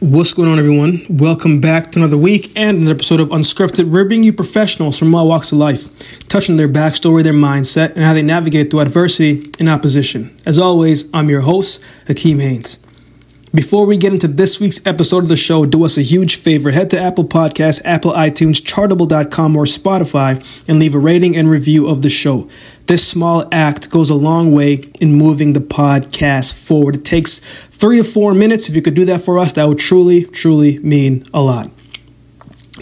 What's going on, everyone? Welcome back to another week and an episode of Unscripted. We're bringing you professionals from all walks of life, touching their backstory, their mindset, and how they navigate through adversity and opposition. As always, I'm your host, Hakeem Haynes. Before we get into this week's episode of the show, do us a huge favor. Head to Apple Podcasts, Apple iTunes, Chartable.com, or Spotify and leave a rating and review of the show. This small act goes a long way in moving the podcast forward. It takes three to four minutes. If you could do that for us, that would truly, truly mean a lot.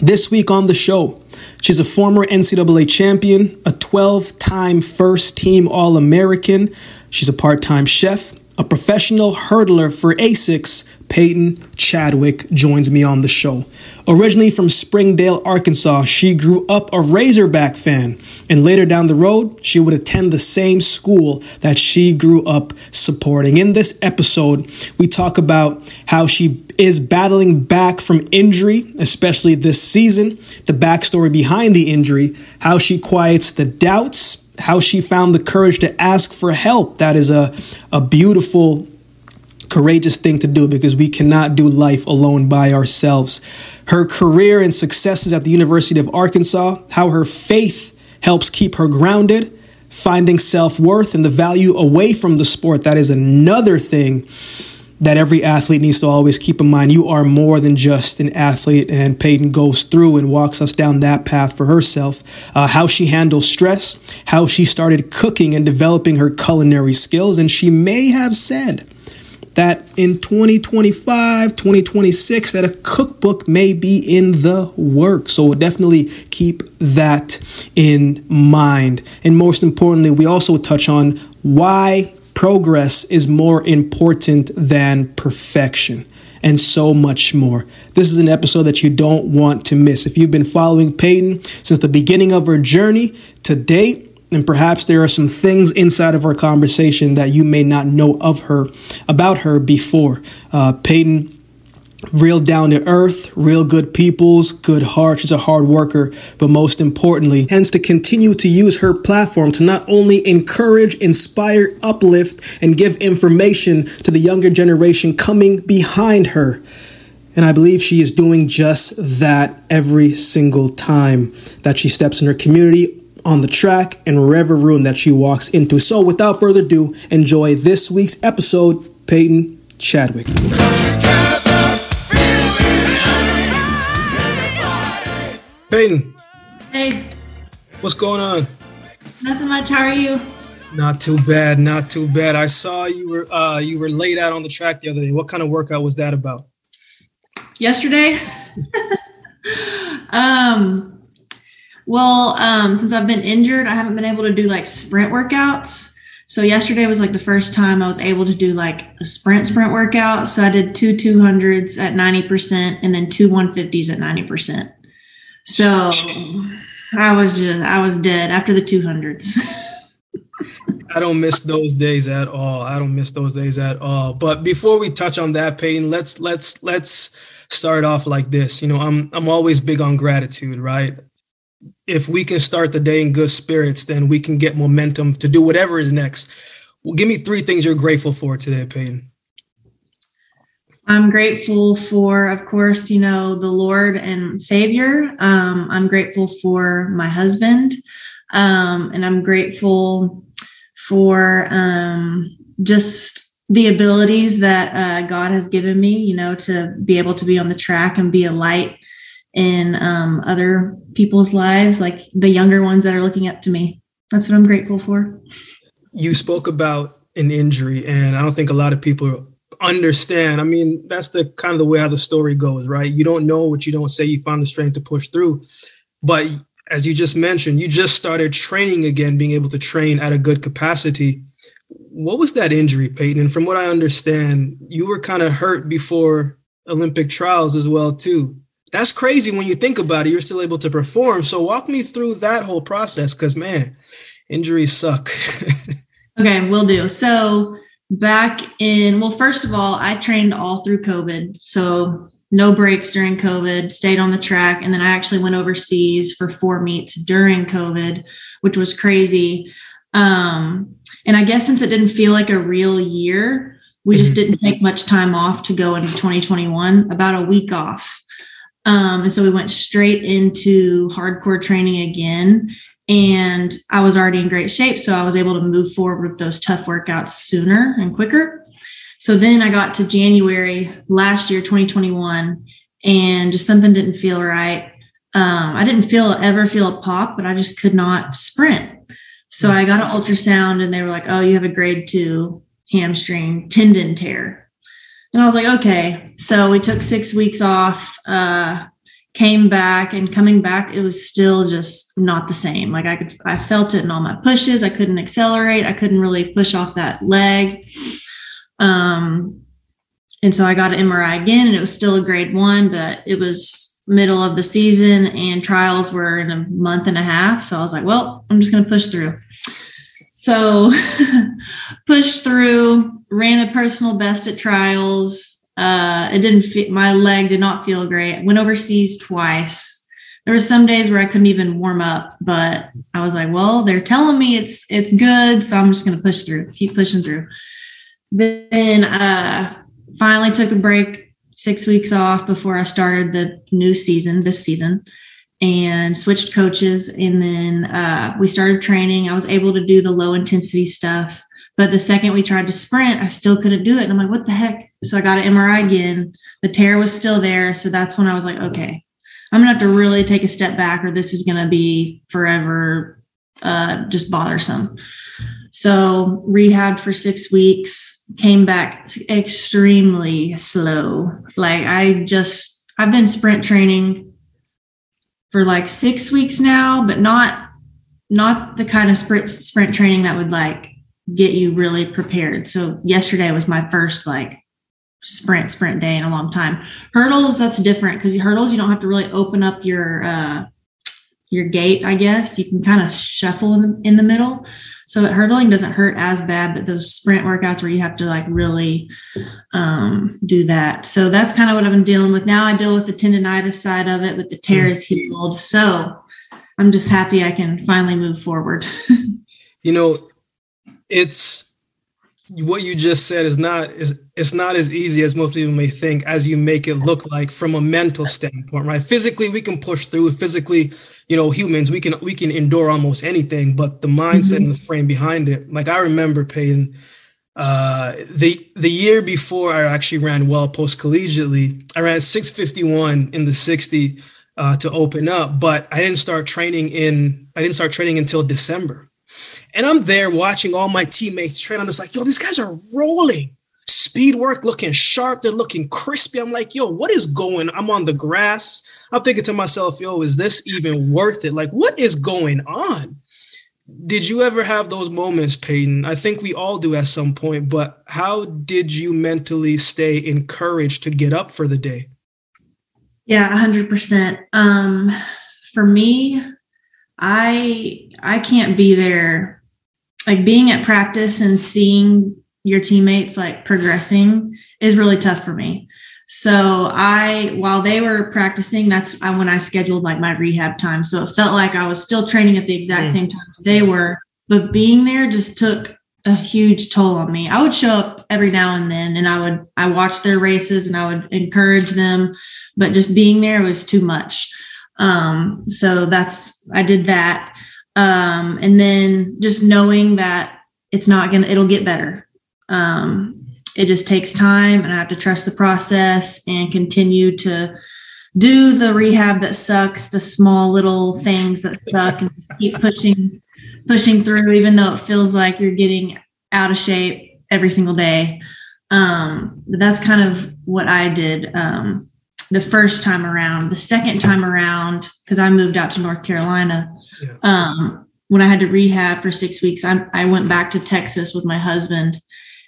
This week on the show, she's a former NCAA champion, a 12 time first team All American. She's a part time chef, a professional hurdler for ASICS, Peyton Chadwick joins me on the show. Originally from Springdale, Arkansas, she grew up a Razorback fan, and later down the road, she would attend the same school that she grew up supporting. In this episode, we talk about how she is battling back from injury, especially this season, the backstory behind the injury, how she quiets the doubts how she found the courage to ask for help. That is a, a beautiful, courageous thing to do because we cannot do life alone by ourselves. Her career and successes at the University of Arkansas, how her faith helps keep her grounded, finding self worth and the value away from the sport. That is another thing that every athlete needs to always keep in mind. You are more than just an athlete, and Peyton goes through and walks us down that path for herself. Uh, how she handles stress, how she started cooking and developing her culinary skills, and she may have said that in 2025, 2026, that a cookbook may be in the work. So we'll definitely keep that in mind. And most importantly, we also touch on why progress is more important than perfection and so much more. This is an episode that you don't want to miss. If you've been following Peyton since the beginning of her journey to date, and perhaps there are some things inside of our conversation that you may not know of her, about her before. Uh, Peyton real down to earth, real good peoples, good heart. She's a hard worker, but most importantly, tends to continue to use her platform to not only encourage, inspire, uplift, and give information to the younger generation coming behind her. And I believe she is doing just that every single time that she steps in her community, on the track, and wherever room that she walks into. So without further ado, enjoy this week's episode, Peyton Chadwick. Peyton. Hey. What's going on? Nothing much. How are you? Not too bad. Not too bad. I saw you were uh, you were laid out on the track the other day. What kind of workout was that about? Yesterday. um. Well, um, since I've been injured, I haven't been able to do like sprint workouts. So yesterday was like the first time I was able to do like a sprint sprint workout. So I did two 200s at 90% and then two 150s at 90%. So I was just I was dead after the 200s. I don't miss those days at all. I don't miss those days at all. But before we touch on that, Peyton, let's let's let's start off like this. You know, I'm I'm always big on gratitude, right? If we can start the day in good spirits, then we can get momentum to do whatever is next. Well, give me three things you're grateful for today, Peyton. I'm grateful for, of course, you know, the Lord and Savior. Um, I'm grateful for my husband. Um, and I'm grateful for um, just the abilities that uh, God has given me, you know, to be able to be on the track and be a light in um, other people's lives, like the younger ones that are looking up to me. That's what I'm grateful for. You spoke about an injury, and I don't think a lot of people understand. I mean, that's the kind of the way how the story goes, right? You don't know what you don't say. You find the strength to push through. But as you just mentioned, you just started training again, being able to train at a good capacity. What was that injury, Peyton? And from what I understand, you were kind of hurt before Olympic trials as well, too. That's crazy when you think about it. You're still able to perform. So walk me through that whole process, because man, injuries suck. okay, we'll do. So back in well first of all i trained all through covid so no breaks during covid stayed on the track and then i actually went overseas for four meets during covid which was crazy um, and i guess since it didn't feel like a real year We mm-hmm. just didn't take much time off to go into 2021, about a week off. Um, and so we went straight into hardcore training again. And I was already in great shape. So I was able to move forward with those tough workouts sooner and quicker. So then I got to January last year, 2021, and just something didn't feel right. Um, I didn't feel ever feel a pop, but I just could not sprint. So I got an ultrasound and they were like, oh, you have a grade two hamstring tendon tear. And I was like, okay. So we took six weeks off, uh, came back, and coming back, it was still just not the same. Like I could, I felt it in all my pushes. I couldn't accelerate. I couldn't really push off that leg. Um, and so I got an MRI again, and it was still a grade one, but it was middle of the season and trials were in a month and a half. So I was like, well, I'm just going to push through. So pushed through, ran a personal best at trials. Uh, it didn't fit, my leg did not feel great. Went overseas twice. There were some days where I couldn't even warm up, but I was like, well, they're telling me it's it's good, so I'm just going to push through, keep pushing through. Then uh, finally took a break, six weeks off before I started the new season, this season and switched coaches. And then uh, we started training. I was able to do the low intensity stuff. But the second we tried to sprint, I still couldn't do it. And I'm like, what the heck? So I got an MRI again. The tear was still there. So that's when I was like, okay, I'm going to have to really take a step back or this is going to be forever uh, just bothersome. So rehab for six weeks, came back extremely slow. Like I just, I've been sprint training for like six weeks now, but not not the kind of sprint sprint training that would like get you really prepared. So yesterday was my first like sprint sprint day in a long time. Hurdles that's different because hurdles you don't have to really open up your uh your gait, I guess. You can kind of shuffle in the, in the middle. So hurdling doesn't hurt as bad, but those sprint workouts where you have to like really um, do that. So that's kind of what I've been dealing with. Now I deal with the tendonitis side of it, but the tear is healed. So I'm just happy I can finally move forward. you know, it's what you just said is not is it's not as easy as most people may think as you make it look like from a mental standpoint right? Physically we can push through. Physically you know humans we can we can endure almost anything but the mindset mm-hmm. and the frame behind it like i remember paying uh the the year before i actually ran well post collegiately i ran 651 in the 60 uh, to open up but i didn't start training in i didn't start training until december and I'm there watching all my teammates train. I'm just like, yo, these guys are rolling. Speed work looking sharp. They're looking crispy. I'm like, yo, what is going? I'm on the grass. I'm thinking to myself, yo, is this even worth it? Like, what is going on? Did you ever have those moments, Peyton? I think we all do at some point, but how did you mentally stay encouraged to get up for the day? Yeah, 100%. Um, for me, I I can't be there like being at practice and seeing your teammates like progressing is really tough for me. So I, while they were practicing, that's when I scheduled like my rehab time. So it felt like I was still training at the exact mm. same time they were, but being there just took a huge toll on me. I would show up every now and then and I would, I watched their races and I would encourage them, but just being there was too much. Um, so that's, I did that. Um, and then just knowing that it's not going to, it'll get better. Um, it just takes time and I have to trust the process and continue to do the rehab that sucks, the small little things that suck and just keep pushing, pushing through, even though it feels like you're getting out of shape every single day. Um, but that's kind of what I did um, the first time around. The second time around, because I moved out to North Carolina, yeah. Um, when I had to rehab for six weeks, I, I went back to Texas with my husband.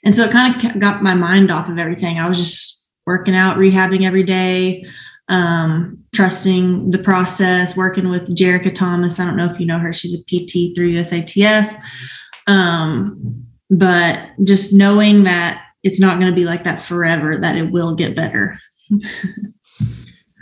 And so it kind of got my mind off of everything. I was just working out, rehabbing every day, um, trusting the process, working with Jerica Thomas. I don't know if you know her. She's a PT through USATF. Um, but just knowing that it's not going to be like that forever, that it will get better.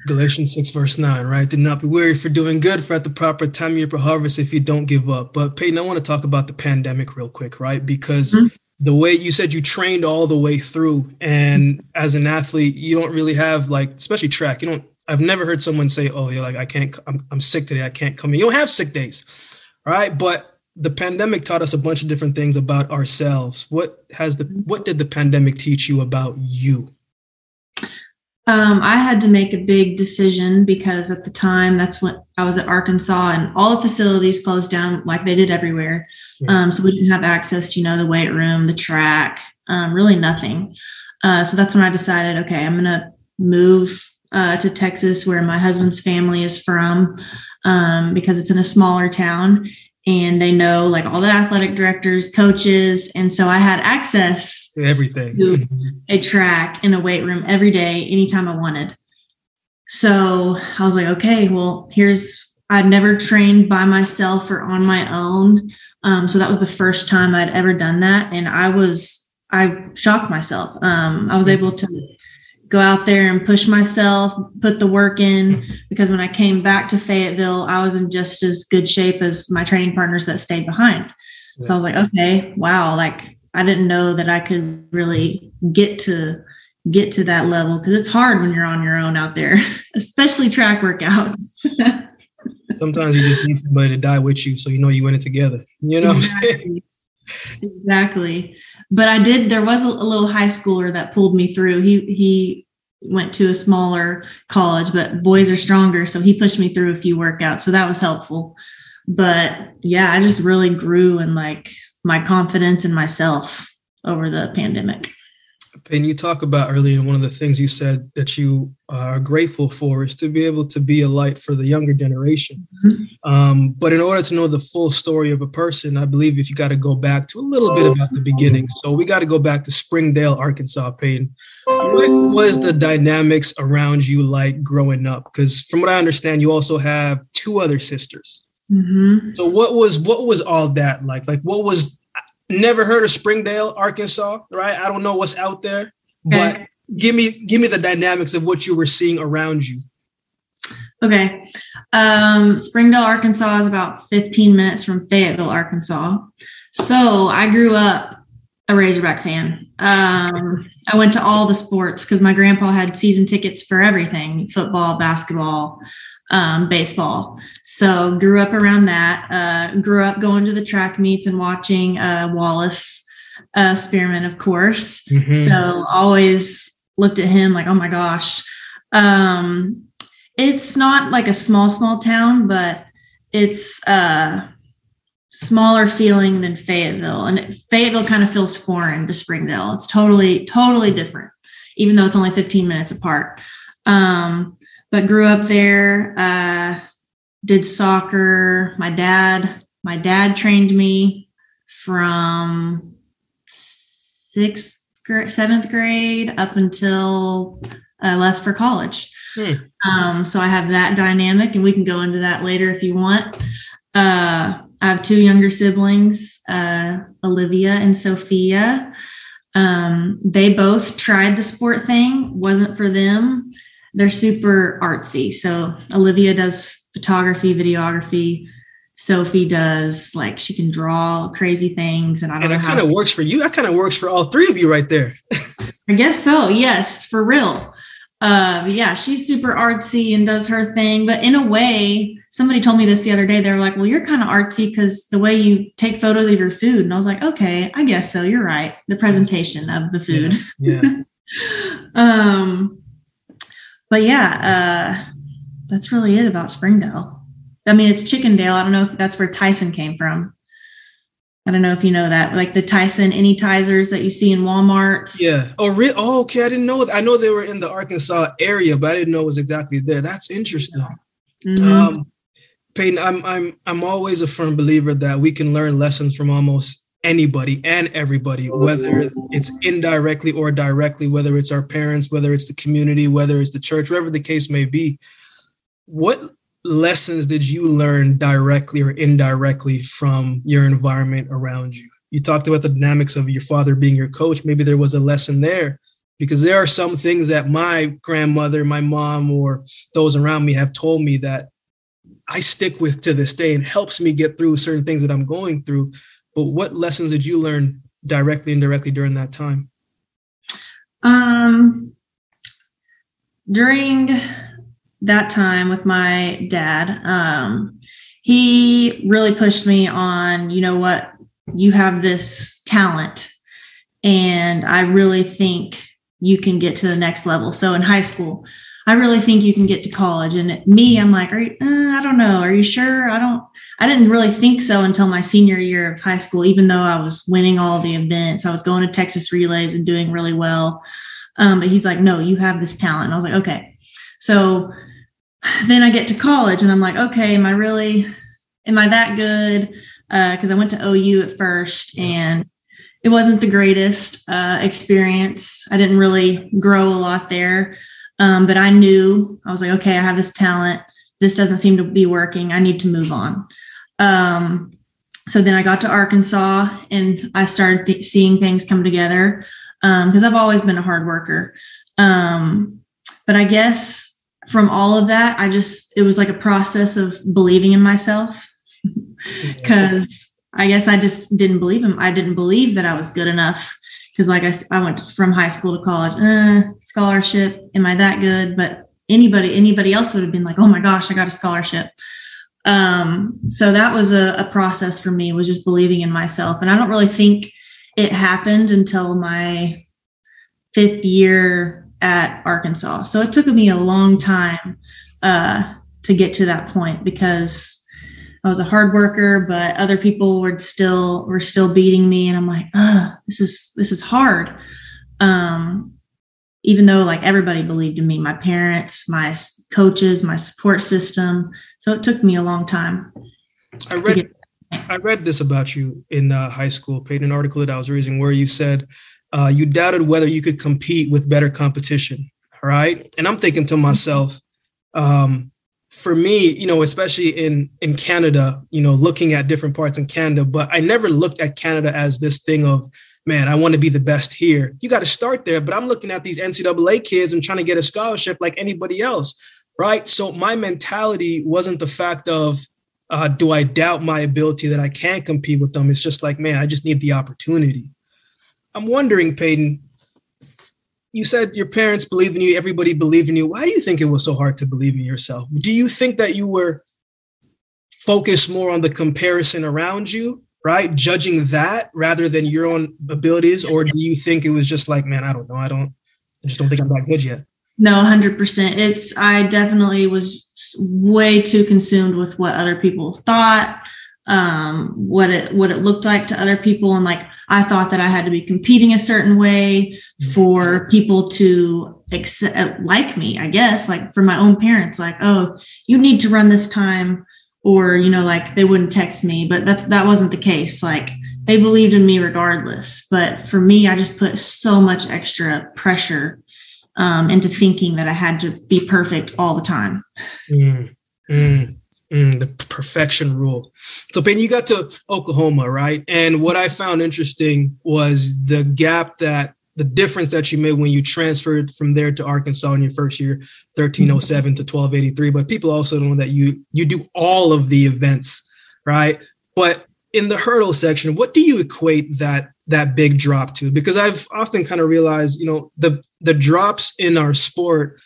Galatians 6, verse 9, right? Do not be weary for doing good, for at the proper time you will harvest if you don't give up. But Peyton, I want to talk about the pandemic real quick, right? Because mm-hmm. the way you said you trained all the way through and as an athlete you don't really have like especially track you don't i've never heard someone say oh you're like i can't i'm, I'm sick today i can't come in you don't have sick days right but the pandemic taught us a bunch of different things about ourselves what has the what did the pandemic teach you about you um, I had to make a big decision because at the time, that's when I was at Arkansas and all the facilities closed down like they did everywhere. Yeah. Um, so we didn't have access to, you know, the weight room, the track, um, really nothing. Uh, so that's when I decided, okay, I'm going to move uh, to Texas where my husband's family is from um, because it's in a smaller town and they know like all the athletic directors, coaches. And so I had access to everything to a track in a weight room every day, anytime I wanted. So I was like, okay, well, here's I'd never trained by myself or on my own. Um, so that was the first time I'd ever done that. And I was, I shocked myself. Um, I was able to go out there and push myself, put the work in. Because when I came back to Fayetteville, I was in just as good shape as my training partners that stayed behind. Yeah. So I was like, okay, wow, like I didn't know that I could really get to get to that level because it's hard when you're on your own out there, especially track workouts. Sometimes you just need somebody to die with you so you know you win it together. You know exactly. Exactly but I did. There was a, a, little high schooler that pulled me through. He he went to a smaller college, but boys are stronger, so he pushed me through a few workouts. So that was helpful. But yeah, I just really grew in like my confidence in myself over the pandemic. And you talk about earlier, one of the things you said that you are grateful for is to be able to be a light for the younger generation. Mm-hmm. Um, but in order to know the full story of a person, I believe if you got to go back to a little bit about the beginning. So we got to go back to Springdale, Arkansas, Peyton. What was the dynamics around you like growing up? Because from what I understand, you also have two other sisters. Mm-hmm. So what was what was all that like? Like what was Never heard of Springdale, Arkansas, right? I don't know what's out there, but okay. give me give me the dynamics of what you were seeing around you. Okay. Um, Springdale, Arkansas is about 15 minutes from Fayetteville, Arkansas. So I grew up a Razorback fan. Um, I went to all the sports because my grandpa had season tickets for everything football, basketball, um, baseball. So grew up around that. Uh, grew up going to the track meets and watching uh, Wallace uh, Spearmon, of course. Mm-hmm. So always looked at him like, oh my gosh. Um, it's not like a small, small town, but it's a uh, smaller feeling than Fayetteville. And Fayetteville kind of feels foreign to Springdale. It's totally, totally different, even though it's only 15 minutes apart. Um, but grew up there. Uh, did soccer. My dad, my dad trained me from sixth grade, seventh grade up until I left for college. Hmm. Um, so I have that dynamic, and we can go into that later if you want. Uh, I have two younger siblings, uh, Olivia and Sophia. Um, they both tried the sport thing, wasn't for them they're super artsy. So Olivia does photography, videography. Sophie does like she can draw crazy things, and I don't and know. That kind of works for you. That kind of works for all three of you right there. I guess so. Yes, for real. Uh, yeah, she's super artsy and does her thing. But in a way, somebody told me this the other day. They were like, "Well, you're kind of artsy because the way you take photos of your food." And I was like, "Okay, I guess so. You're right. The presentation of the food." Yeah. yeah. um, but yeah, uh, that's really it about Springdale. I mean, it's Chickendale. I don't know if that's where Tyson came from. I don't know if you know that, like the Tyson Anytizers that you see in Walmart. Yeah. Oh, re- oh, okay. I didn't know. I know they were in the Arkansas area, but I didn't know it was exactly there. That's interesting. Mm-hmm. Um, Peyton, I'm I'm I'm always a firm believer that we can learn lessons from almost anybody and everybody, whether it's indirectly or directly, whether it's our parents, whether it's the community, whether it's the church, whatever the case may be. What lessons did you learn directly or indirectly from your environment around you? You talked about the dynamics of your father being your coach. Maybe there was a lesson there because there are some things that my grandmother, my mom, or those around me have told me that I stick with to this day and helps me get through certain things that I'm going through. But what lessons did you learn directly and indirectly during that time? Um, during that time with my dad, um, he really pushed me on, you know what, you have this talent, and I really think you can get to the next level. So in high school, I really think you can get to college. And me, I'm like, are you, uh, I don't know. Are you sure? I don't, I didn't really think so until my senior year of high school, even though I was winning all the events. I was going to Texas relays and doing really well. Um, but he's like, no, you have this talent. And I was like, okay. So then I get to college and I'm like, okay, am I really, am I that good? Because uh, I went to OU at first and it wasn't the greatest uh, experience. I didn't really grow a lot there. Um, but I knew I was like, okay, I have this talent. This doesn't seem to be working. I need to move on. Um, so then I got to Arkansas and I started th- seeing things come together Um, because um, I've always been a hard worker. Um, but I guess from all of that, I just, it was like a process of believing in myself because I guess I just didn't believe him. I didn't believe that I was good enough because, like I, I went from high school to college, uh, scholarship. Am I that good? But anybody, anybody else would have been like, oh my gosh, I got a scholarship. Um, so that was a, a process for me was just believing in myself. And I don't really think it happened until my fifth year at Arkansas. So it took me a long time uh, to get to that point because I was a hard worker, but other people were still were still beating me, and I'm like, this is this is hard. Um, even though like everybody believed in me, my parents, my coaches, my support system. So it took me a long time. I read I read this about you in uh, high school, Paid an article that I was reading where you said uh, you doubted whether you could compete with better competition. Right. And I'm thinking to myself, um, for me, you know, especially in in Canada, you know, looking at different parts in Canada, but I never looked at Canada as this thing of, man, I want to be the best here. You got to start there. But I'm looking at these NCAA kids and trying to get a scholarship like anybody else, right? So my mentality wasn't the fact of, uh, do I doubt my ability that I can't compete with them? It's just like, man, I just need the opportunity. I'm wondering, Peyton, you said your parents believed in you, everybody believed in you. Why do you think it was so hard to believe in yourself? Do you think that you were focused more on the comparison around you, right? Judging that rather than your own abilities? Or do you think it was just like, man, I don't know. I don't, I just don't think I'm that good yet. No, 100%. It's, I definitely was way too consumed with what other people thought, um, what it, what it looked like to other people. And like, I thought that I had to be competing a certain way for people to accept, like me, I guess, like for my own parents, like, oh, you need to run this time. Or, you know, like they wouldn't text me, but that's, that wasn't the case. Like they believed in me regardless. But for me, I just put so much extra pressure um, into thinking that I had to be perfect all the time. Mm, mm, mm, the perfection rule. So, Ben, you got to Oklahoma, right? And what I found interesting was the gap that the difference that you made when you transferred from there to Arkansas in your first year, 1307 to 1283. But people also know that you you do all of the events, right? But in the hurdle section, what do you equate that that big drop to? Because I've often kind of realized, you know, the the drops in our sport,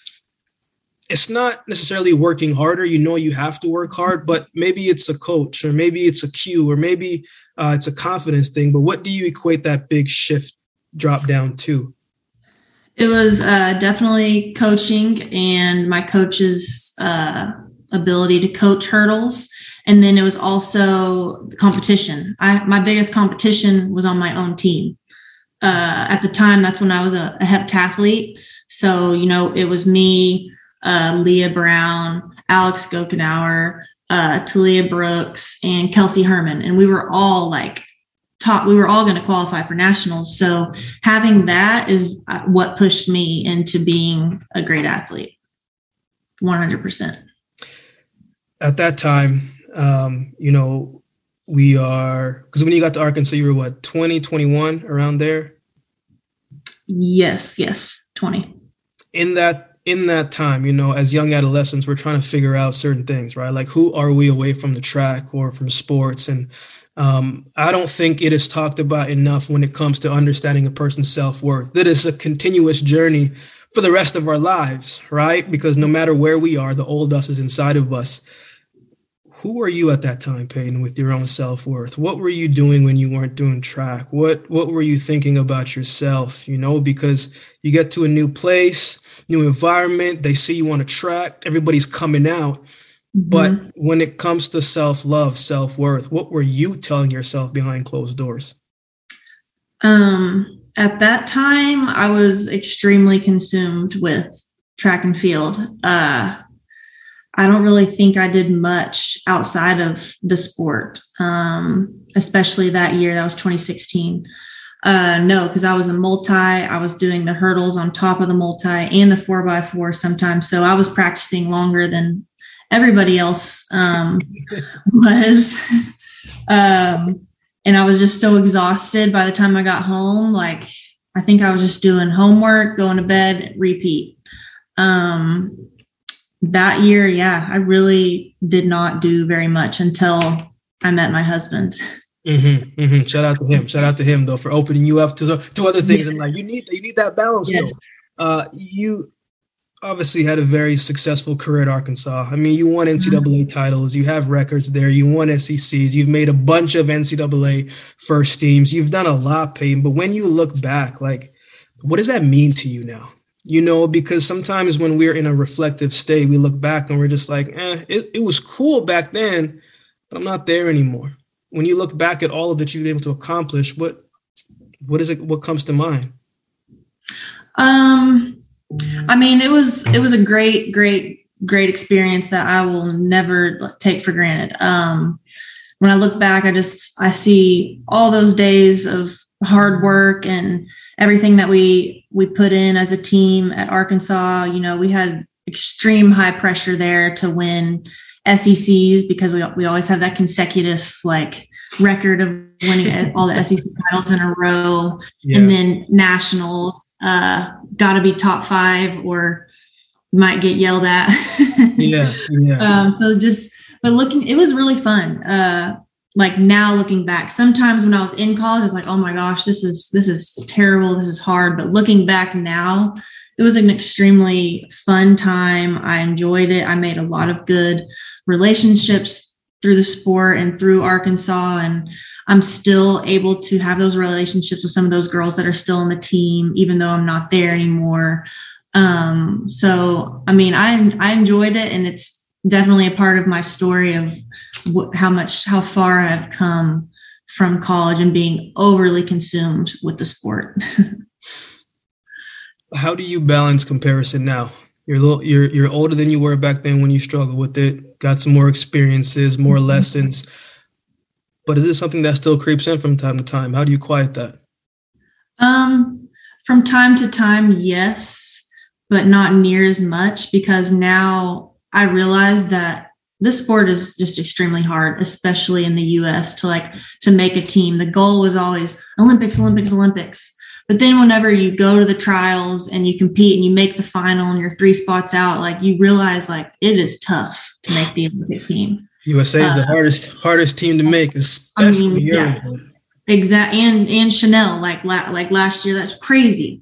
it's not necessarily working harder. You know, you have to work hard, but maybe it's a coach, or maybe it's a cue, or maybe uh, it's a confidence thing. But what do you equate that big shift drop down to? It was uh, definitely coaching and my coach's uh, ability to coach hurdles and then it was also competition. I my biggest competition was on my own team. Uh, at the time, that's when I was a, a heptathlete. So you know, it was me, uh, Leah Brown, Alex Gochenour, uh, Taliyah Brooks, and Kelsey Herman, and we were all like top. We were all going to qualify for nationals. So having that is uh, what pushed me into being a great athlete. One hundred percent. At that time, um, you know, we are because when you got to Arkansas, you were what 20, 21, around there. Yes, yes, 20. In that in that time, you know, as young adolescents, we're trying to figure out certain things, right? Like who are we away from the track or from sports? And Um, I don't think it is talked about enough when it comes to understanding a person's self worth. That is a continuous journey for the rest of our lives, right? Because no matter where we are, the old us is inside of us. Who were you at that time, Peyton, with your own self worth? What were you doing when you weren't doing track? What What were you thinking about yourself? You know, because you get to a new place, new environment, they see you on a track, everybody's coming out but mm-hmm. when it comes to self love, self worth, what were you telling yourself behind closed doors? Um, at that time, I was extremely consumed with track and field. Uh, I don't really think I did much outside of the sport, um, especially that year. That was 2016. Uh, no, because I was a multi. I was doing the hurdles on top of the multi and the four by four sometimes. So I was practicing longer than everybody else um, was. Um, and I was just so exhausted by the time I got home. Like, I think I was just doing homework, going to bed, repeat. Um, that year, yeah, I really did not do very much until I met my husband. Mm-hmm, mm-hmm. Shout out to him. Shout out to him though for opening you up to to other things yeah. in life. You need you need that balance yeah. though. Uh, you obviously had a very successful career at Arkansas. I mean, you won NCAA mm-hmm. titles, you have records there, you won SECs, you've made a bunch of NCAA first teams, you've done a lot, Peyton. But when you look back, like, what does that mean to you now? You know, because sometimes when we're in a reflective state, we look back and we're just like, eh, it, it was cool back then, but I'm not there anymore. When you look back at all of that you've been able to accomplish, what what is it what comes to mind? Um I mean, it was it was a great, great, great experience that I will never take for granted. Um, when I look back, I just I see all those days of hard work and everything that we we put in as a team at Arkansas. You know, we had extreme high pressure there to win SECs because we we always have that consecutive like record of winning all the SEC titles in a row, yeah. and then nationals. Uh, Got to be top five, or might get yelled at. yeah, yeah. Um, so just, but looking, it was really fun. Uh, like now looking back, sometimes when I was in college, it's like, oh my gosh, this is this is terrible, this is hard. But looking back now, it was an extremely fun time. I enjoyed it. I made a lot of good relationships through the sport and through Arkansas. And I'm still able to have those relationships with some of those girls that are still on the team, even though I'm not there anymore. Um, so, I mean, I, I enjoyed it and it's definitely a part of my story of wh- how much, how far I've come from college and being overly consumed with the sport. how do you balance comparison now? You're a little, you're you're older than you were back then when you struggled with it. Got some more experiences, more mm-hmm. lessons. But is this something that still creeps in from time to time? How do you quiet that? Um, from time to time, yes, but not near as much because now I realize that this sport is just extremely hard, especially in the US to like to make a team. The goal was always Olympics, Olympics, Olympics. But then whenever you go to the trials and you compete and you make the final and you're three spots out, like you realize like it is tough to make the Olympic team. USA is uh, the hardest hardest team to make, especially I mean, yeah. Exactly, and and Chanel like la- like last year, that's crazy,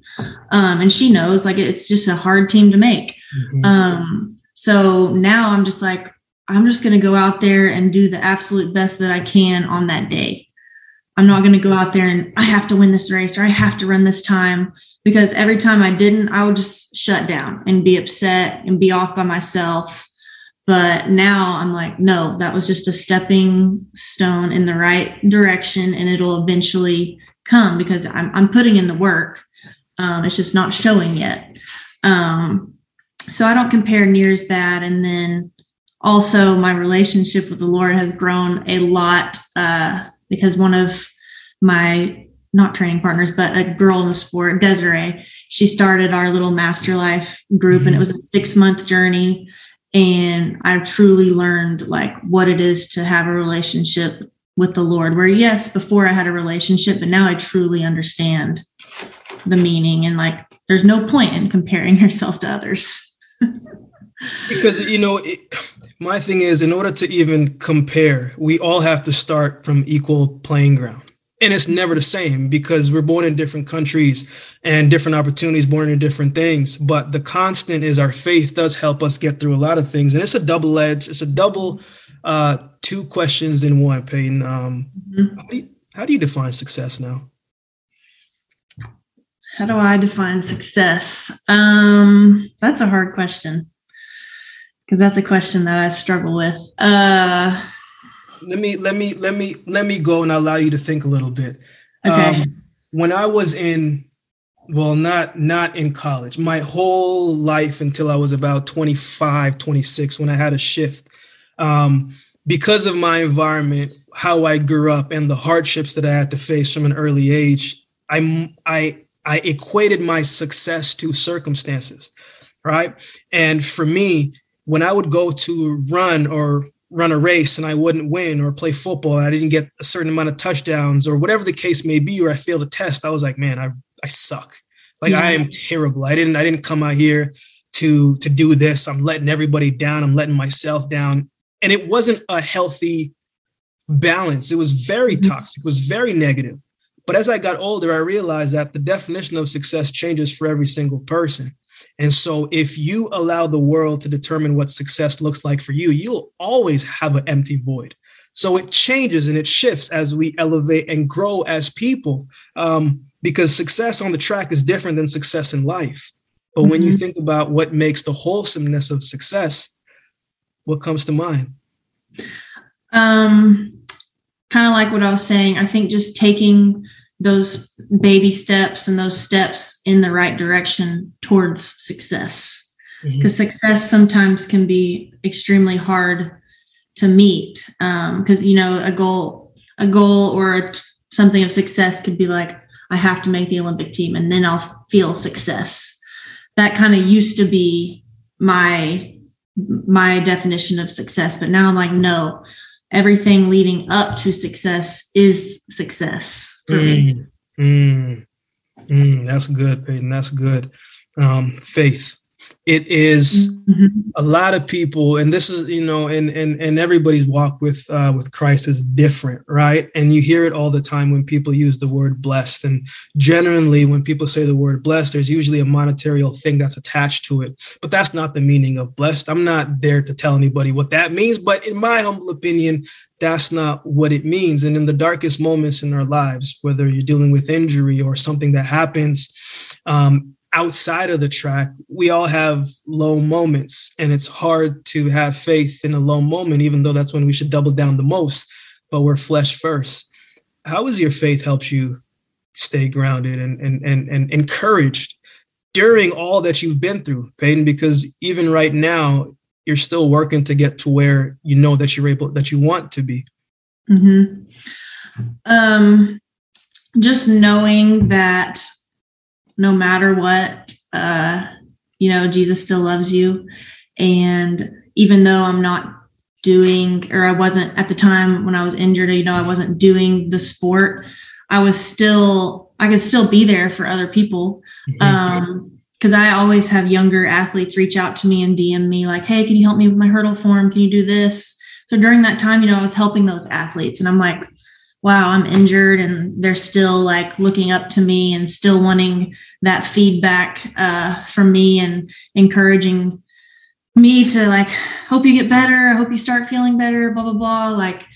um, and she knows like it's just a hard team to make. Mm-hmm. Um, so now I'm just like I'm just going to go out there and do the absolute best that I can on that day. I'm not going to go out there and I have to win this race or I have to run this time because every time I didn't, I would just shut down and be upset and be off by myself. But now I'm like, no, that was just a stepping stone in the right direction and it'll eventually come because I'm, I'm putting in the work. Um, it's just not showing yet. Um, so I don't compare near as bad. And then also, my relationship with the Lord has grown a lot. Uh, because one of my not training partners, but a girl in the sport, Desiree, she started our little master life group mm-hmm. and it was a six month journey. And I truly learned like what it is to have a relationship with the Lord, where yes, before I had a relationship, but now I truly understand the meaning and like there's no point in comparing yourself to others. because, you know, it, my thing is in order to even compare, we all have to start from equal playing ground. And it's never the same because we're born in different countries and different opportunities, born in different things. But the constant is our faith does help us get through a lot of things. And it's a double edge, it's a double uh, two questions in one, Peyton. Um, mm-hmm. how, do you, how do you define success now? How do I define success? Um, that's a hard question because that's a question that I struggle with. Uh, let me let me let me let me go and allow you to think a little bit. Okay. Um, when I was in well not not in college my whole life until i was about 25 26 when i had a shift um, because of my environment how i grew up and the hardships that i had to face from an early age i i i equated my success to circumstances right and for me when i would go to run or run a race and I wouldn't win or play football, I didn't get a certain amount of touchdowns or whatever the case may be, or I failed a test, I was like, man, I, I suck. Like yeah. I am terrible. I didn't I didn't come out here to to do this. I'm letting everybody down. I'm letting myself down. And it wasn't a healthy balance. It was very mm-hmm. toxic. It was very negative. But as I got older, I realized that the definition of success changes for every single person. And so, if you allow the world to determine what success looks like for you, you'll always have an empty void. So it changes and it shifts as we elevate and grow as people, um, because success on the track is different than success in life. But mm-hmm. when you mm-hmm. think about what makes the wholesomeness of success, what comes to mind? Um, kind of like what I was saying. I think just taking those baby steps and those steps in the right direction towards success. Because mm-hmm. success sometimes can be extremely hard to meet because um, you know a goal a goal or a, something of success could be like i have to make the olympic team and then i'll feel success. That kind of used to be my my definition of success but now i'm like no. Everything leading up to success is success Mm, mm, mm, that's good, Peyton. That's good. Um, faith. It is mm-hmm. a lot of people, and this is you know, and and and everybody's walk with uh, with Christ is different, right? And you hear it all the time when people use the word blessed. And generally, when people say the word blessed, there's usually a monetary thing that's attached to it. But that's not the meaning of blessed. I'm not there to tell anybody what that means, but in my humble opinion, that's not what it means. And in the darkest moments in our lives, whether you're dealing with injury or something that happens um, outside of the track, we all have low moments. And it's hard to have faith in a low moment, even though that's when we should double down the most, but we're flesh first. How has your faith helped you stay grounded and, and, and, and encouraged during all that you've been through, Peyton? Because even right now, you're still working to get to where you know that you're able that you want to be mm-hmm. um, just knowing that no matter what uh, you know jesus still loves you and even though i'm not doing or i wasn't at the time when i was injured you know i wasn't doing the sport i was still i could still be there for other people mm-hmm. um, because I always have younger athletes reach out to me and DM me like, "Hey, can you help me with my hurdle form? Can you do this?" So during that time, you know, I was helping those athletes, and I'm like, "Wow, I'm injured," and they're still like looking up to me and still wanting that feedback uh, from me and encouraging me to like, "Hope you get better. I hope you start feeling better." Blah blah blah. Like,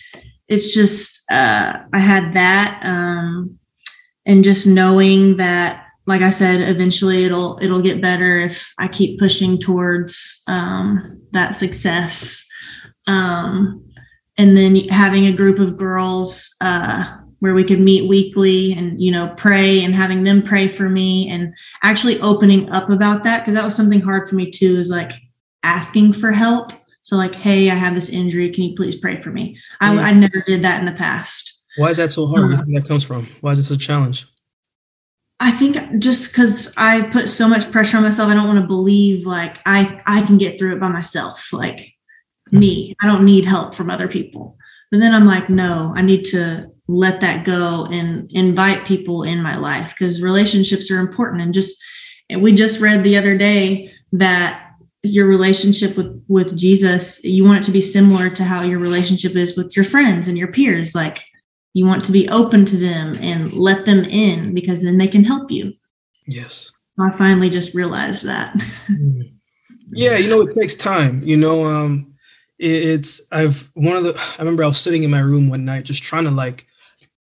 it's just uh, I had that, um, and just knowing that like I said, eventually it'll it'll get better if I keep pushing towards um, that success. Um, and then having a group of girls uh, where we could meet weekly and you know pray and having them pray for me and actually opening up about that because that was something hard for me too is like asking for help. So like, hey, I have this injury. Can you please pray for me? I, I never did that in the past. Why is that so hard? Where do you think that comes from? Why is this a challenge? I think just because I put so much pressure on myself, I don't want to believe like I I can get through it by myself. Like. Me, I don't need help from other people. But then I'm like, no, I need to let that go and invite people in my life because relationships are important. And just we just read the other day that your relationship with with Jesus, you want it to be similar to how your relationship is with your friends and your peers. Like you want to be open to them and let them in because then they can help you. Yes. I finally just realized that. Mm. yeah, you know, it takes time. You know, um, it's I've one of the I remember I was sitting in my room one night just trying to like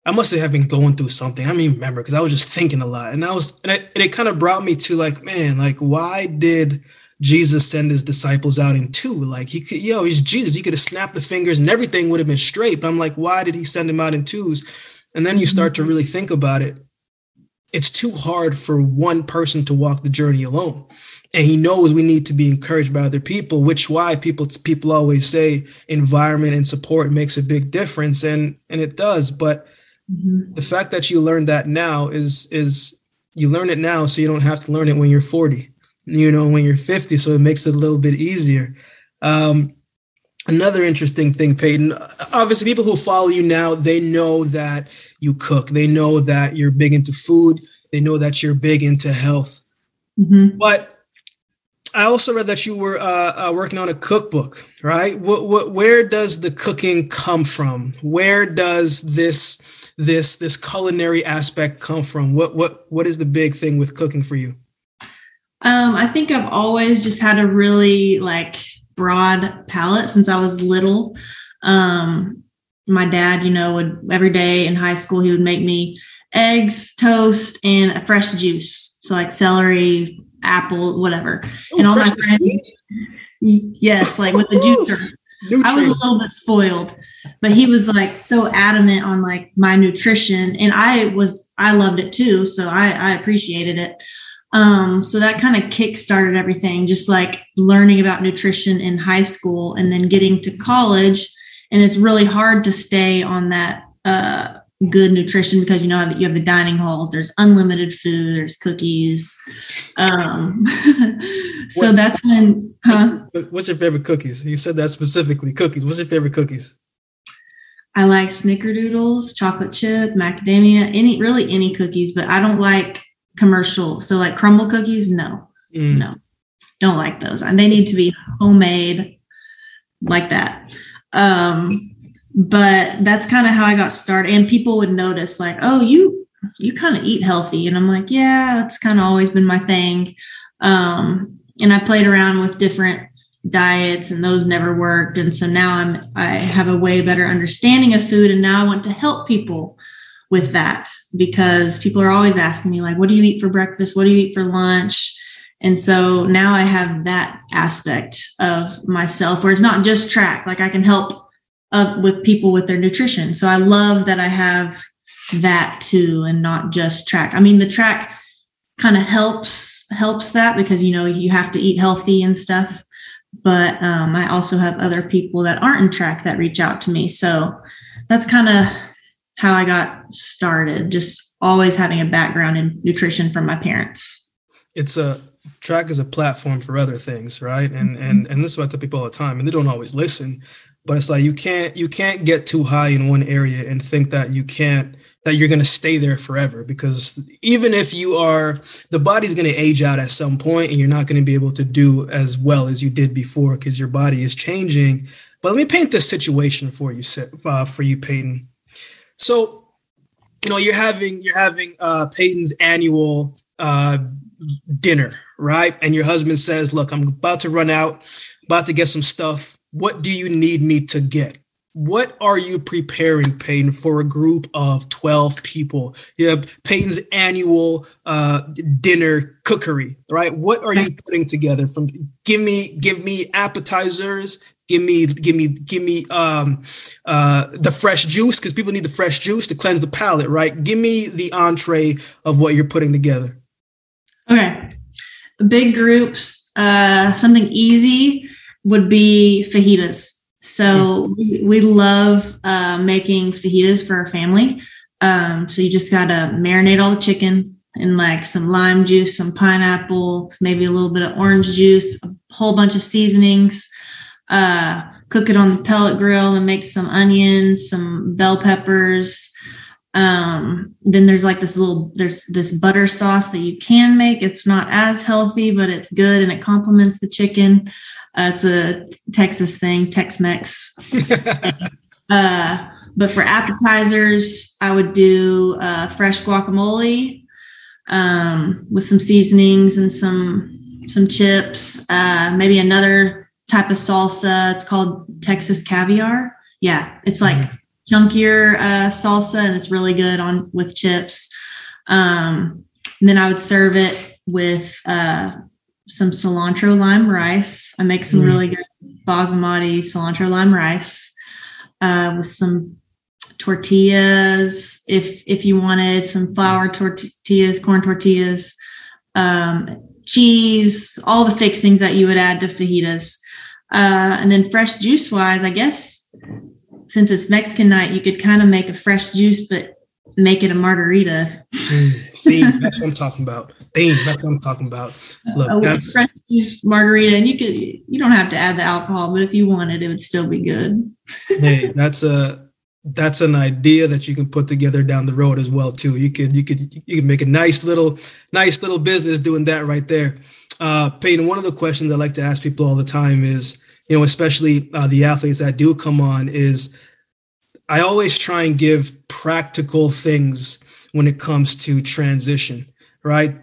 I must have been going through something. I don't even remember because I was just thinking a lot, and I was, and it, and it kind of brought me to like, man, like why did Jesus send his disciples out in two? Like he could, yo, he's Jesus. He could have snapped the fingers and everything would have been straight. But I'm like, why did he send them out in twos? And then you mm-hmm. start to really think about it. It's too hard for one person to walk the journey alone. And he knows we need to be encouraged by other people, which why people people always say environment and support makes a big difference. And and it does. But mm-hmm. the fact that you learn that now is is you learn it now so you don't have to learn it when you're 40 you know, when you're 50. So it makes it a little bit easier. Um, another interesting thing, Peyton, obviously people who follow you now, they know that you cook. They know that you're big into food. They know that you're big into health. Mm-hmm. But I also read that you were uh, uh, working on a cookbook, right? What, what, where does the cooking come from? Where does this this this culinary aspect come from? What what what is the big thing with cooking for you? Um, I think I've always just had a really like broad palate since I was little. Um, my dad, you know, would every day in high school he would make me eggs, toast, and a fresh juice. So like celery, apple, whatever. Ooh, and all my friends, yes, like with the juicer. I was a little bit spoiled, but he was like so adamant on like my nutrition, and I was I loved it too, so I I appreciated it. Um, so that kind of kick started everything, just like learning about nutrition in high school and then getting to college. And it's really hard to stay on that uh, good nutrition because you know that you have the dining halls, there's unlimited food, there's cookies. Um, so what, that's when, huh? What's your favorite cookies? You said that specifically cookies. What's your favorite cookies? I like snickerdoodles, chocolate chip, macadamia, any really any cookies, but I don't like commercial. So like Crumbl cookies, no, mm. no, don't like those. And they need to be homemade like that. Um, but that's kind of how I got started. And people would notice like, oh, you you kind of eat healthy. And I'm like, yeah, it's kind of always been my thing. Um, and I played around with different diets and those never worked. And so now I'm I have a way better understanding of food. And now I want to help people with that because people are always asking me like what do you eat for breakfast what do you eat for lunch and so now i have that aspect of myself where it's not just track like i can help uh, with people with their nutrition so i love that i have that too and not just track i mean the track kind of helps helps that because you know you have to eat healthy and stuff but um, i also have other people that aren't in track that reach out to me so that's kind of how I got started, just always having a background in nutrition from my parents. It's a track is a platform for other things, right? And mm-hmm. and and this is what I tell people all the time, and they don't always listen. But it's like you can't you can't get too high in one area and think that you can't that you're going to stay there forever because even if you are the body's going to age out at some point and you're not going to be able to do as well as you did before because your body is changing but let me paint this situation for you uh, for you peyton so, you know, you're having you're having uh, Peyton's annual uh, dinner, right? And your husband says, "Look, I'm about to run out, about to get some stuff. What do you need me to get?" What are you preparing, Peyton, for a group of 12 people? You have Peyton's annual uh, dinner cookery, right? What are you putting together? From give me, give me appetizers, Give me, give me, give me um, uh, the fresh juice because people need the fresh juice to cleanse the palate, right? Give me the entree of what you're putting together. Okay, big groups. Uh, something easy would be fajitas. So we, we love uh, making fajitas for our family. Um, so you just gotta marinate all the chicken in like some lime juice, some pineapple, maybe a little bit of orange juice, a whole bunch of seasonings uh, cook it on the pellet grill and make some onions, some bell peppers, Um, then there's like this little there's this butter sauce that you can make. It's not as healthy, but it's good and it complements the chicken. Uh, it's a Texas thing, Tex-Mex. uh, but for appetizers, I would do uh, fresh guacamole um, with some seasonings and some some chips. Uh, maybe another type of salsa. It's called Texas caviar. Yeah, it's like mm-hmm. chunkier uh, salsa, and it's really good on with chips. Um, then I would serve it with uh, some cilantro lime rice. I make some mm. really good basmati cilantro lime rice uh, with some tortillas. If if you wanted some flour tortillas, corn tortillas, um, cheese, all the fixings that you would add to fajitas. Uh, and then fresh juice wise, I guess since it's Mexican night, you could kind of make a fresh juice, but make it a margarita. mm, see, that's what I'm talking about. Theme, that's what I'm talking about. Look, a fresh juice margarita, and you could you don't have to add the alcohol, but if you wanted, it would still be good. hey, that's a that's an idea that you can put together down the road as well too. You could you could you could make a nice little nice little business doing that right there. Uh, Peyton, one of the questions I like to ask people all the time is, you know, especially uh, the athletes that do come on, is I always try and give practical things when it comes to transition, right?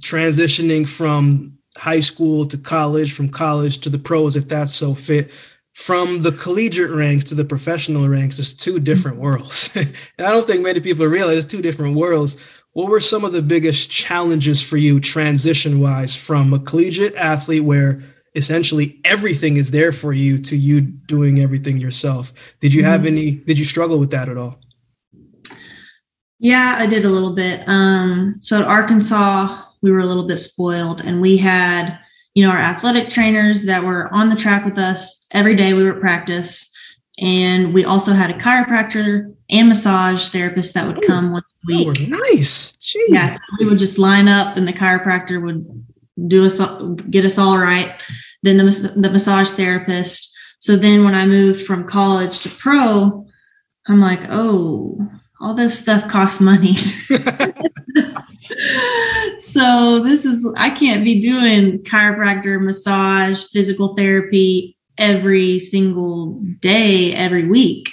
Transitioning from high school to college, from college to the pros, if that's so fit from the collegiate ranks to the professional ranks is two different mm-hmm. worlds. and I don't think many people realize it's two different worlds. What were some of the biggest challenges for you transition wise from a collegiate athlete where essentially everything is there for you to you doing everything yourself? Did you have mm-hmm. any, did you struggle with that at all? Yeah, I did a little bit. Um, so at Arkansas, we were a little bit spoiled and we had you know, our athletic trainers that were on the track with us every day we were at practice. And we also had a chiropractor and massage therapist that would come once a week. Nice. Jeez. Yeah. So we would just line up and the chiropractor would do us, get us all right. Then the, the massage therapist. So then when I moved from college to pro, I'm like, oh, all this stuff costs money. so this is I can't be doing chiropractor, massage, physical therapy every single day, every week.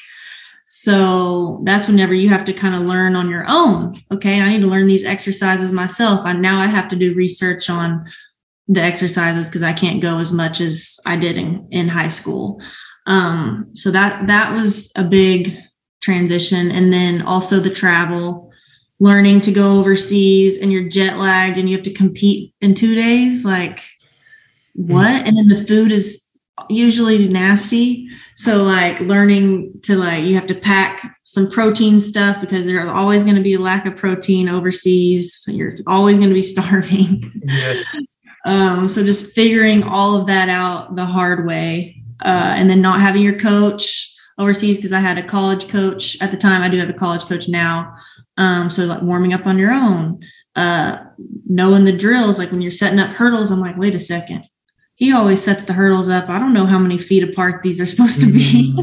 So that's whenever you have to kind of learn on your own. Okay, I need to learn these exercises myself. And now I have to do research on the exercises because I can't go as much as I did in, in high school. Um, so that that was a big transition and then also the travel learning to go overseas and you're jet lagged and you have to compete in two days like what? And then the food is usually nasty. So like learning to like you have to pack some protein stuff because there's always going to be a lack of protein overseas. You're always going to be starving. Yes. um, so just figuring all of that out the hard way uh, and then not having your coach overseas because I had a college coach at the time. I do have a college coach now. Um, so like warming up on your own, uh, knowing the drills, like when you're setting up hurdles, I'm like, wait a second. He always sets the hurdles up. I don't know how many feet apart these are supposed to be. Mm-hmm.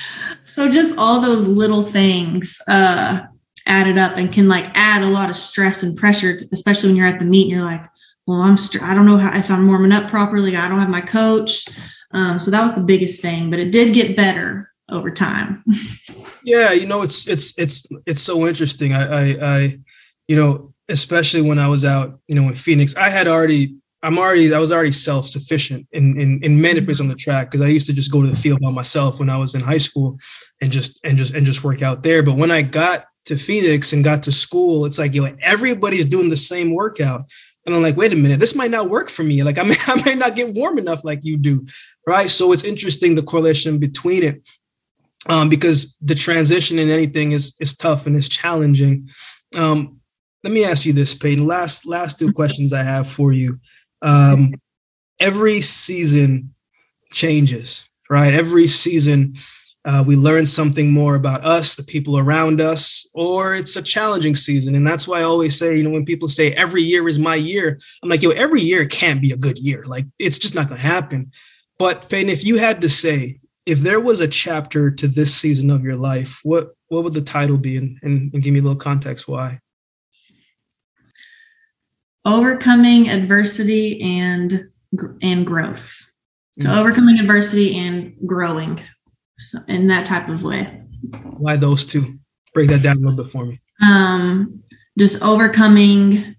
so just all those little things uh, added up and can like add a lot of stress and pressure, especially when you're at the meet and you're like, well, I'm, st- I don't know how, if I'm warming up properly. I don't have my coach. Um, so that was the biggest thing, but it did get better over time. yeah, you know, it's it's it's it's so interesting. I, I I you know, especially when I was out, you know, in Phoenix, I had already I'm already I was already self sufficient in in in many mm-hmm. ways on the track because I used to just go to the field by myself when I was in high school and just and just and just work out there. But when I got to Phoenix and got to school, it's like you know everybody's doing the same workout. And I'm like, wait a minute, this might not work for me. Like I may, I may not get warm enough like you do. Right. So it's interesting the correlation between it um, because the transition in anything is is tough and is challenging. Um, let me ask you this, Peyton. Last last two questions I have for you. Um, every season changes, right? Every season uh, we learn something more about us, the people around us, or it's a challenging season. And that's why I always say, you know, when people say every year is my year, I'm like, yo, every year can't be a good year. Like it's just not going to happen. But Peyton, if you had to say if there was a chapter to this season of your life, what what would the title be, and, and, and give me a little context why? Overcoming adversity and and growth. So mm-hmm. overcoming adversity and growing in that type of way. Why those two? Break that down a little bit for me. Um, just overcoming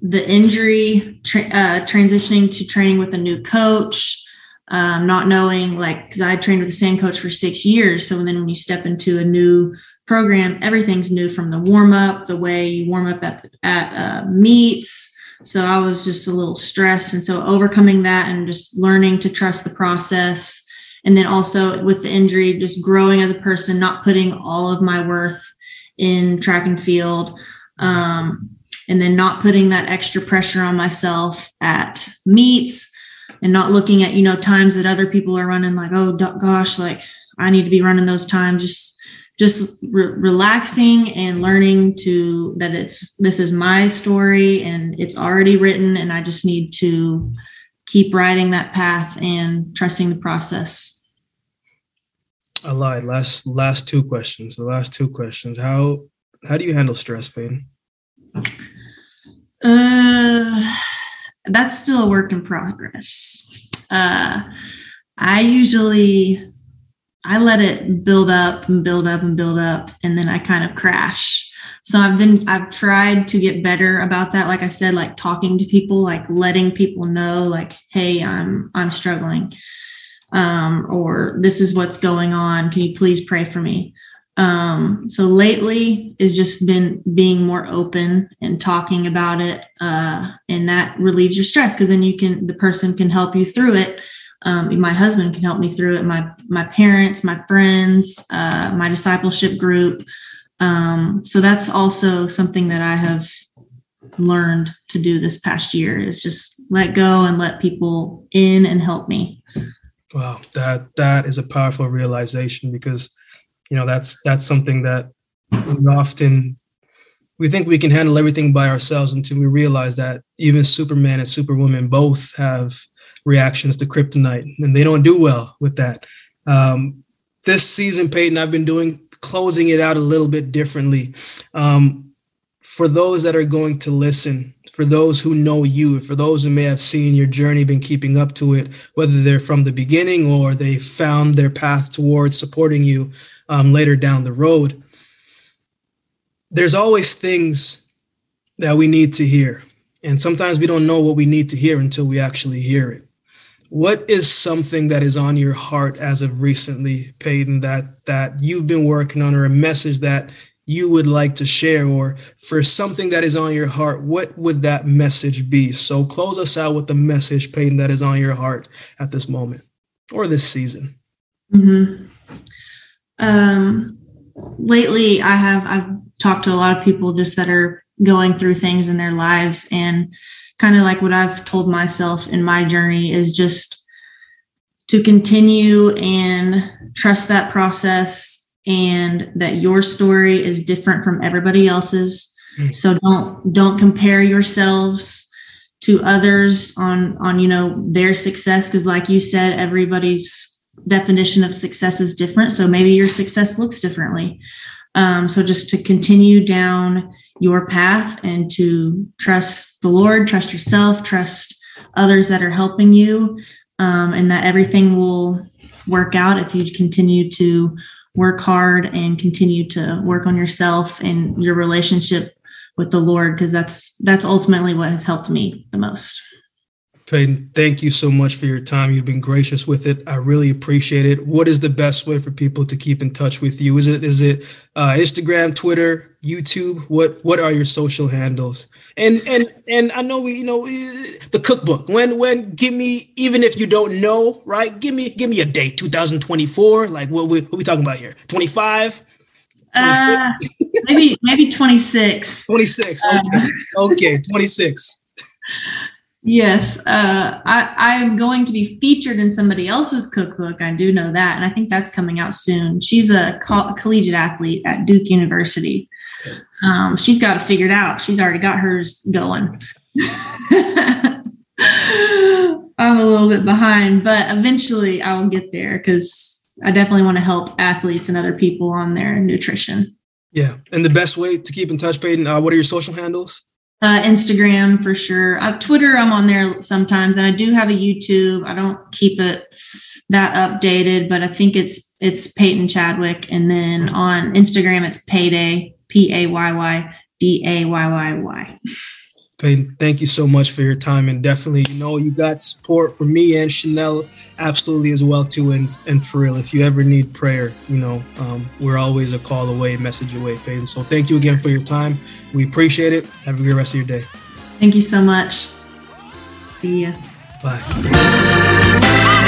the injury, tra- uh, transitioning to training with a new coach, um, not knowing like because I trained with the same coach for six years. So then when you step into a new program, everything's new from the warm up, the way you warm up at at uh, meets. So I was just a little stressed, and so overcoming that and just learning to trust the process, and then also with the injury, just growing as a person, not putting all of my worth in track and field. Um, and then not putting that extra pressure on myself at meets and not looking at you know times that other people are running like oh gosh like i need to be running those times just just re- relaxing and learning to that it's this is my story and it's already written and i just need to keep riding that path and trusting the process. I lied. Last last two questions. The last two questions. How how do you handle stress pain uh that's still a work in progress. Uh, I usually I let it build up and build up and build up, and then I kind of crash. So I've been I've tried to get better about that. Like I said, like talking to people, like letting people know, like, hey, I'm I'm struggling, um, or this is what's going on. Can you please pray for me? Um so lately is just been being more open and talking about it uh and that relieves your stress because then you can the person can help you through it. Um my husband can help me through it my my parents my friends uh my discipleship group. Um so that's also something that i have learned to do this past year is just let go and let people in and help me. Wow that that is a powerful realization because you know that's that's something that we often we think we can handle everything by ourselves until we realize that even superman and superwoman both have reactions to kryptonite and they don't do well with that. Um, this season peyton i've been doing closing it out a little bit differently. Um, for those that are going to listen for those who know you for those who may have seen your journey been keeping up to it whether they're from the beginning or they found their path towards supporting you um, later down the road. There's always things that we need to hear. And sometimes we don't know what we need to hear until we actually hear it. What is something that is on your heart as of recently, Peyton, that that you've been working on, or a message that you would like to share, or for something that is on your heart, what would that message be? So close us out with the message, Peyton, that is on your heart at this moment or this season. Mm-hmm um, lately I have I've talked to a lot of people just that are going through things in their lives and kind of like what I've told myself in my journey is just to continue and trust that process and that your story is different from everybody else's mm. so don't don't compare yourselves to others on on you know their success because like you said everybody's definition of success is different. So maybe your success looks differently. Um, so just to continue down your path and to trust the Lord, trust yourself, trust others that are helping you, um, and that everything will work out if you continue to work hard and continue to work on yourself and your relationship with the Lord, because that's that's ultimately what has helped me the most. Peyton, thank you so much for your time. You've been gracious with it. I really appreciate it. What is the best way for people to keep in touch with you? Is it is it uh, Instagram, Twitter, YouTube? What what are your social handles? And and and I know we you know the cookbook. When when give me even if you don't know right, give me give me a date. 2024. Like what we what we talking about here? 25. Uh, maybe maybe 26. 26. Okay. Uh, okay. 26. Yes, uh, I, I am going to be featured in somebody else's cookbook. I do know that, and I think that's coming out soon. She's a co- collegiate athlete at Duke University. Um, she's got it figured out. She's already got hers going. I'm a little bit behind, but eventually I will get there because I definitely want to help athletes and other people on their nutrition. Yeah. And the best way to keep in touch, Peyton, uh, what are your social handles? Uh, Instagram for sure. Uh, Twitter, I'm on there sometimes, and I do have a YouTube. I don't keep it that updated, but I think it's it's Peyton Chadwick, and then on Instagram it's Payday P A Y Y D A Y Y Y. Peyton, thank you so much for your time, and definitely, you know, you got support from me and Chanel, absolutely as well too. And and for real, if you ever need prayer, you know, um, we're always a call away, message away, Peyton. So thank you again for your time. We appreciate it. Have a great rest of your day. Thank you so much. See ya. Bye.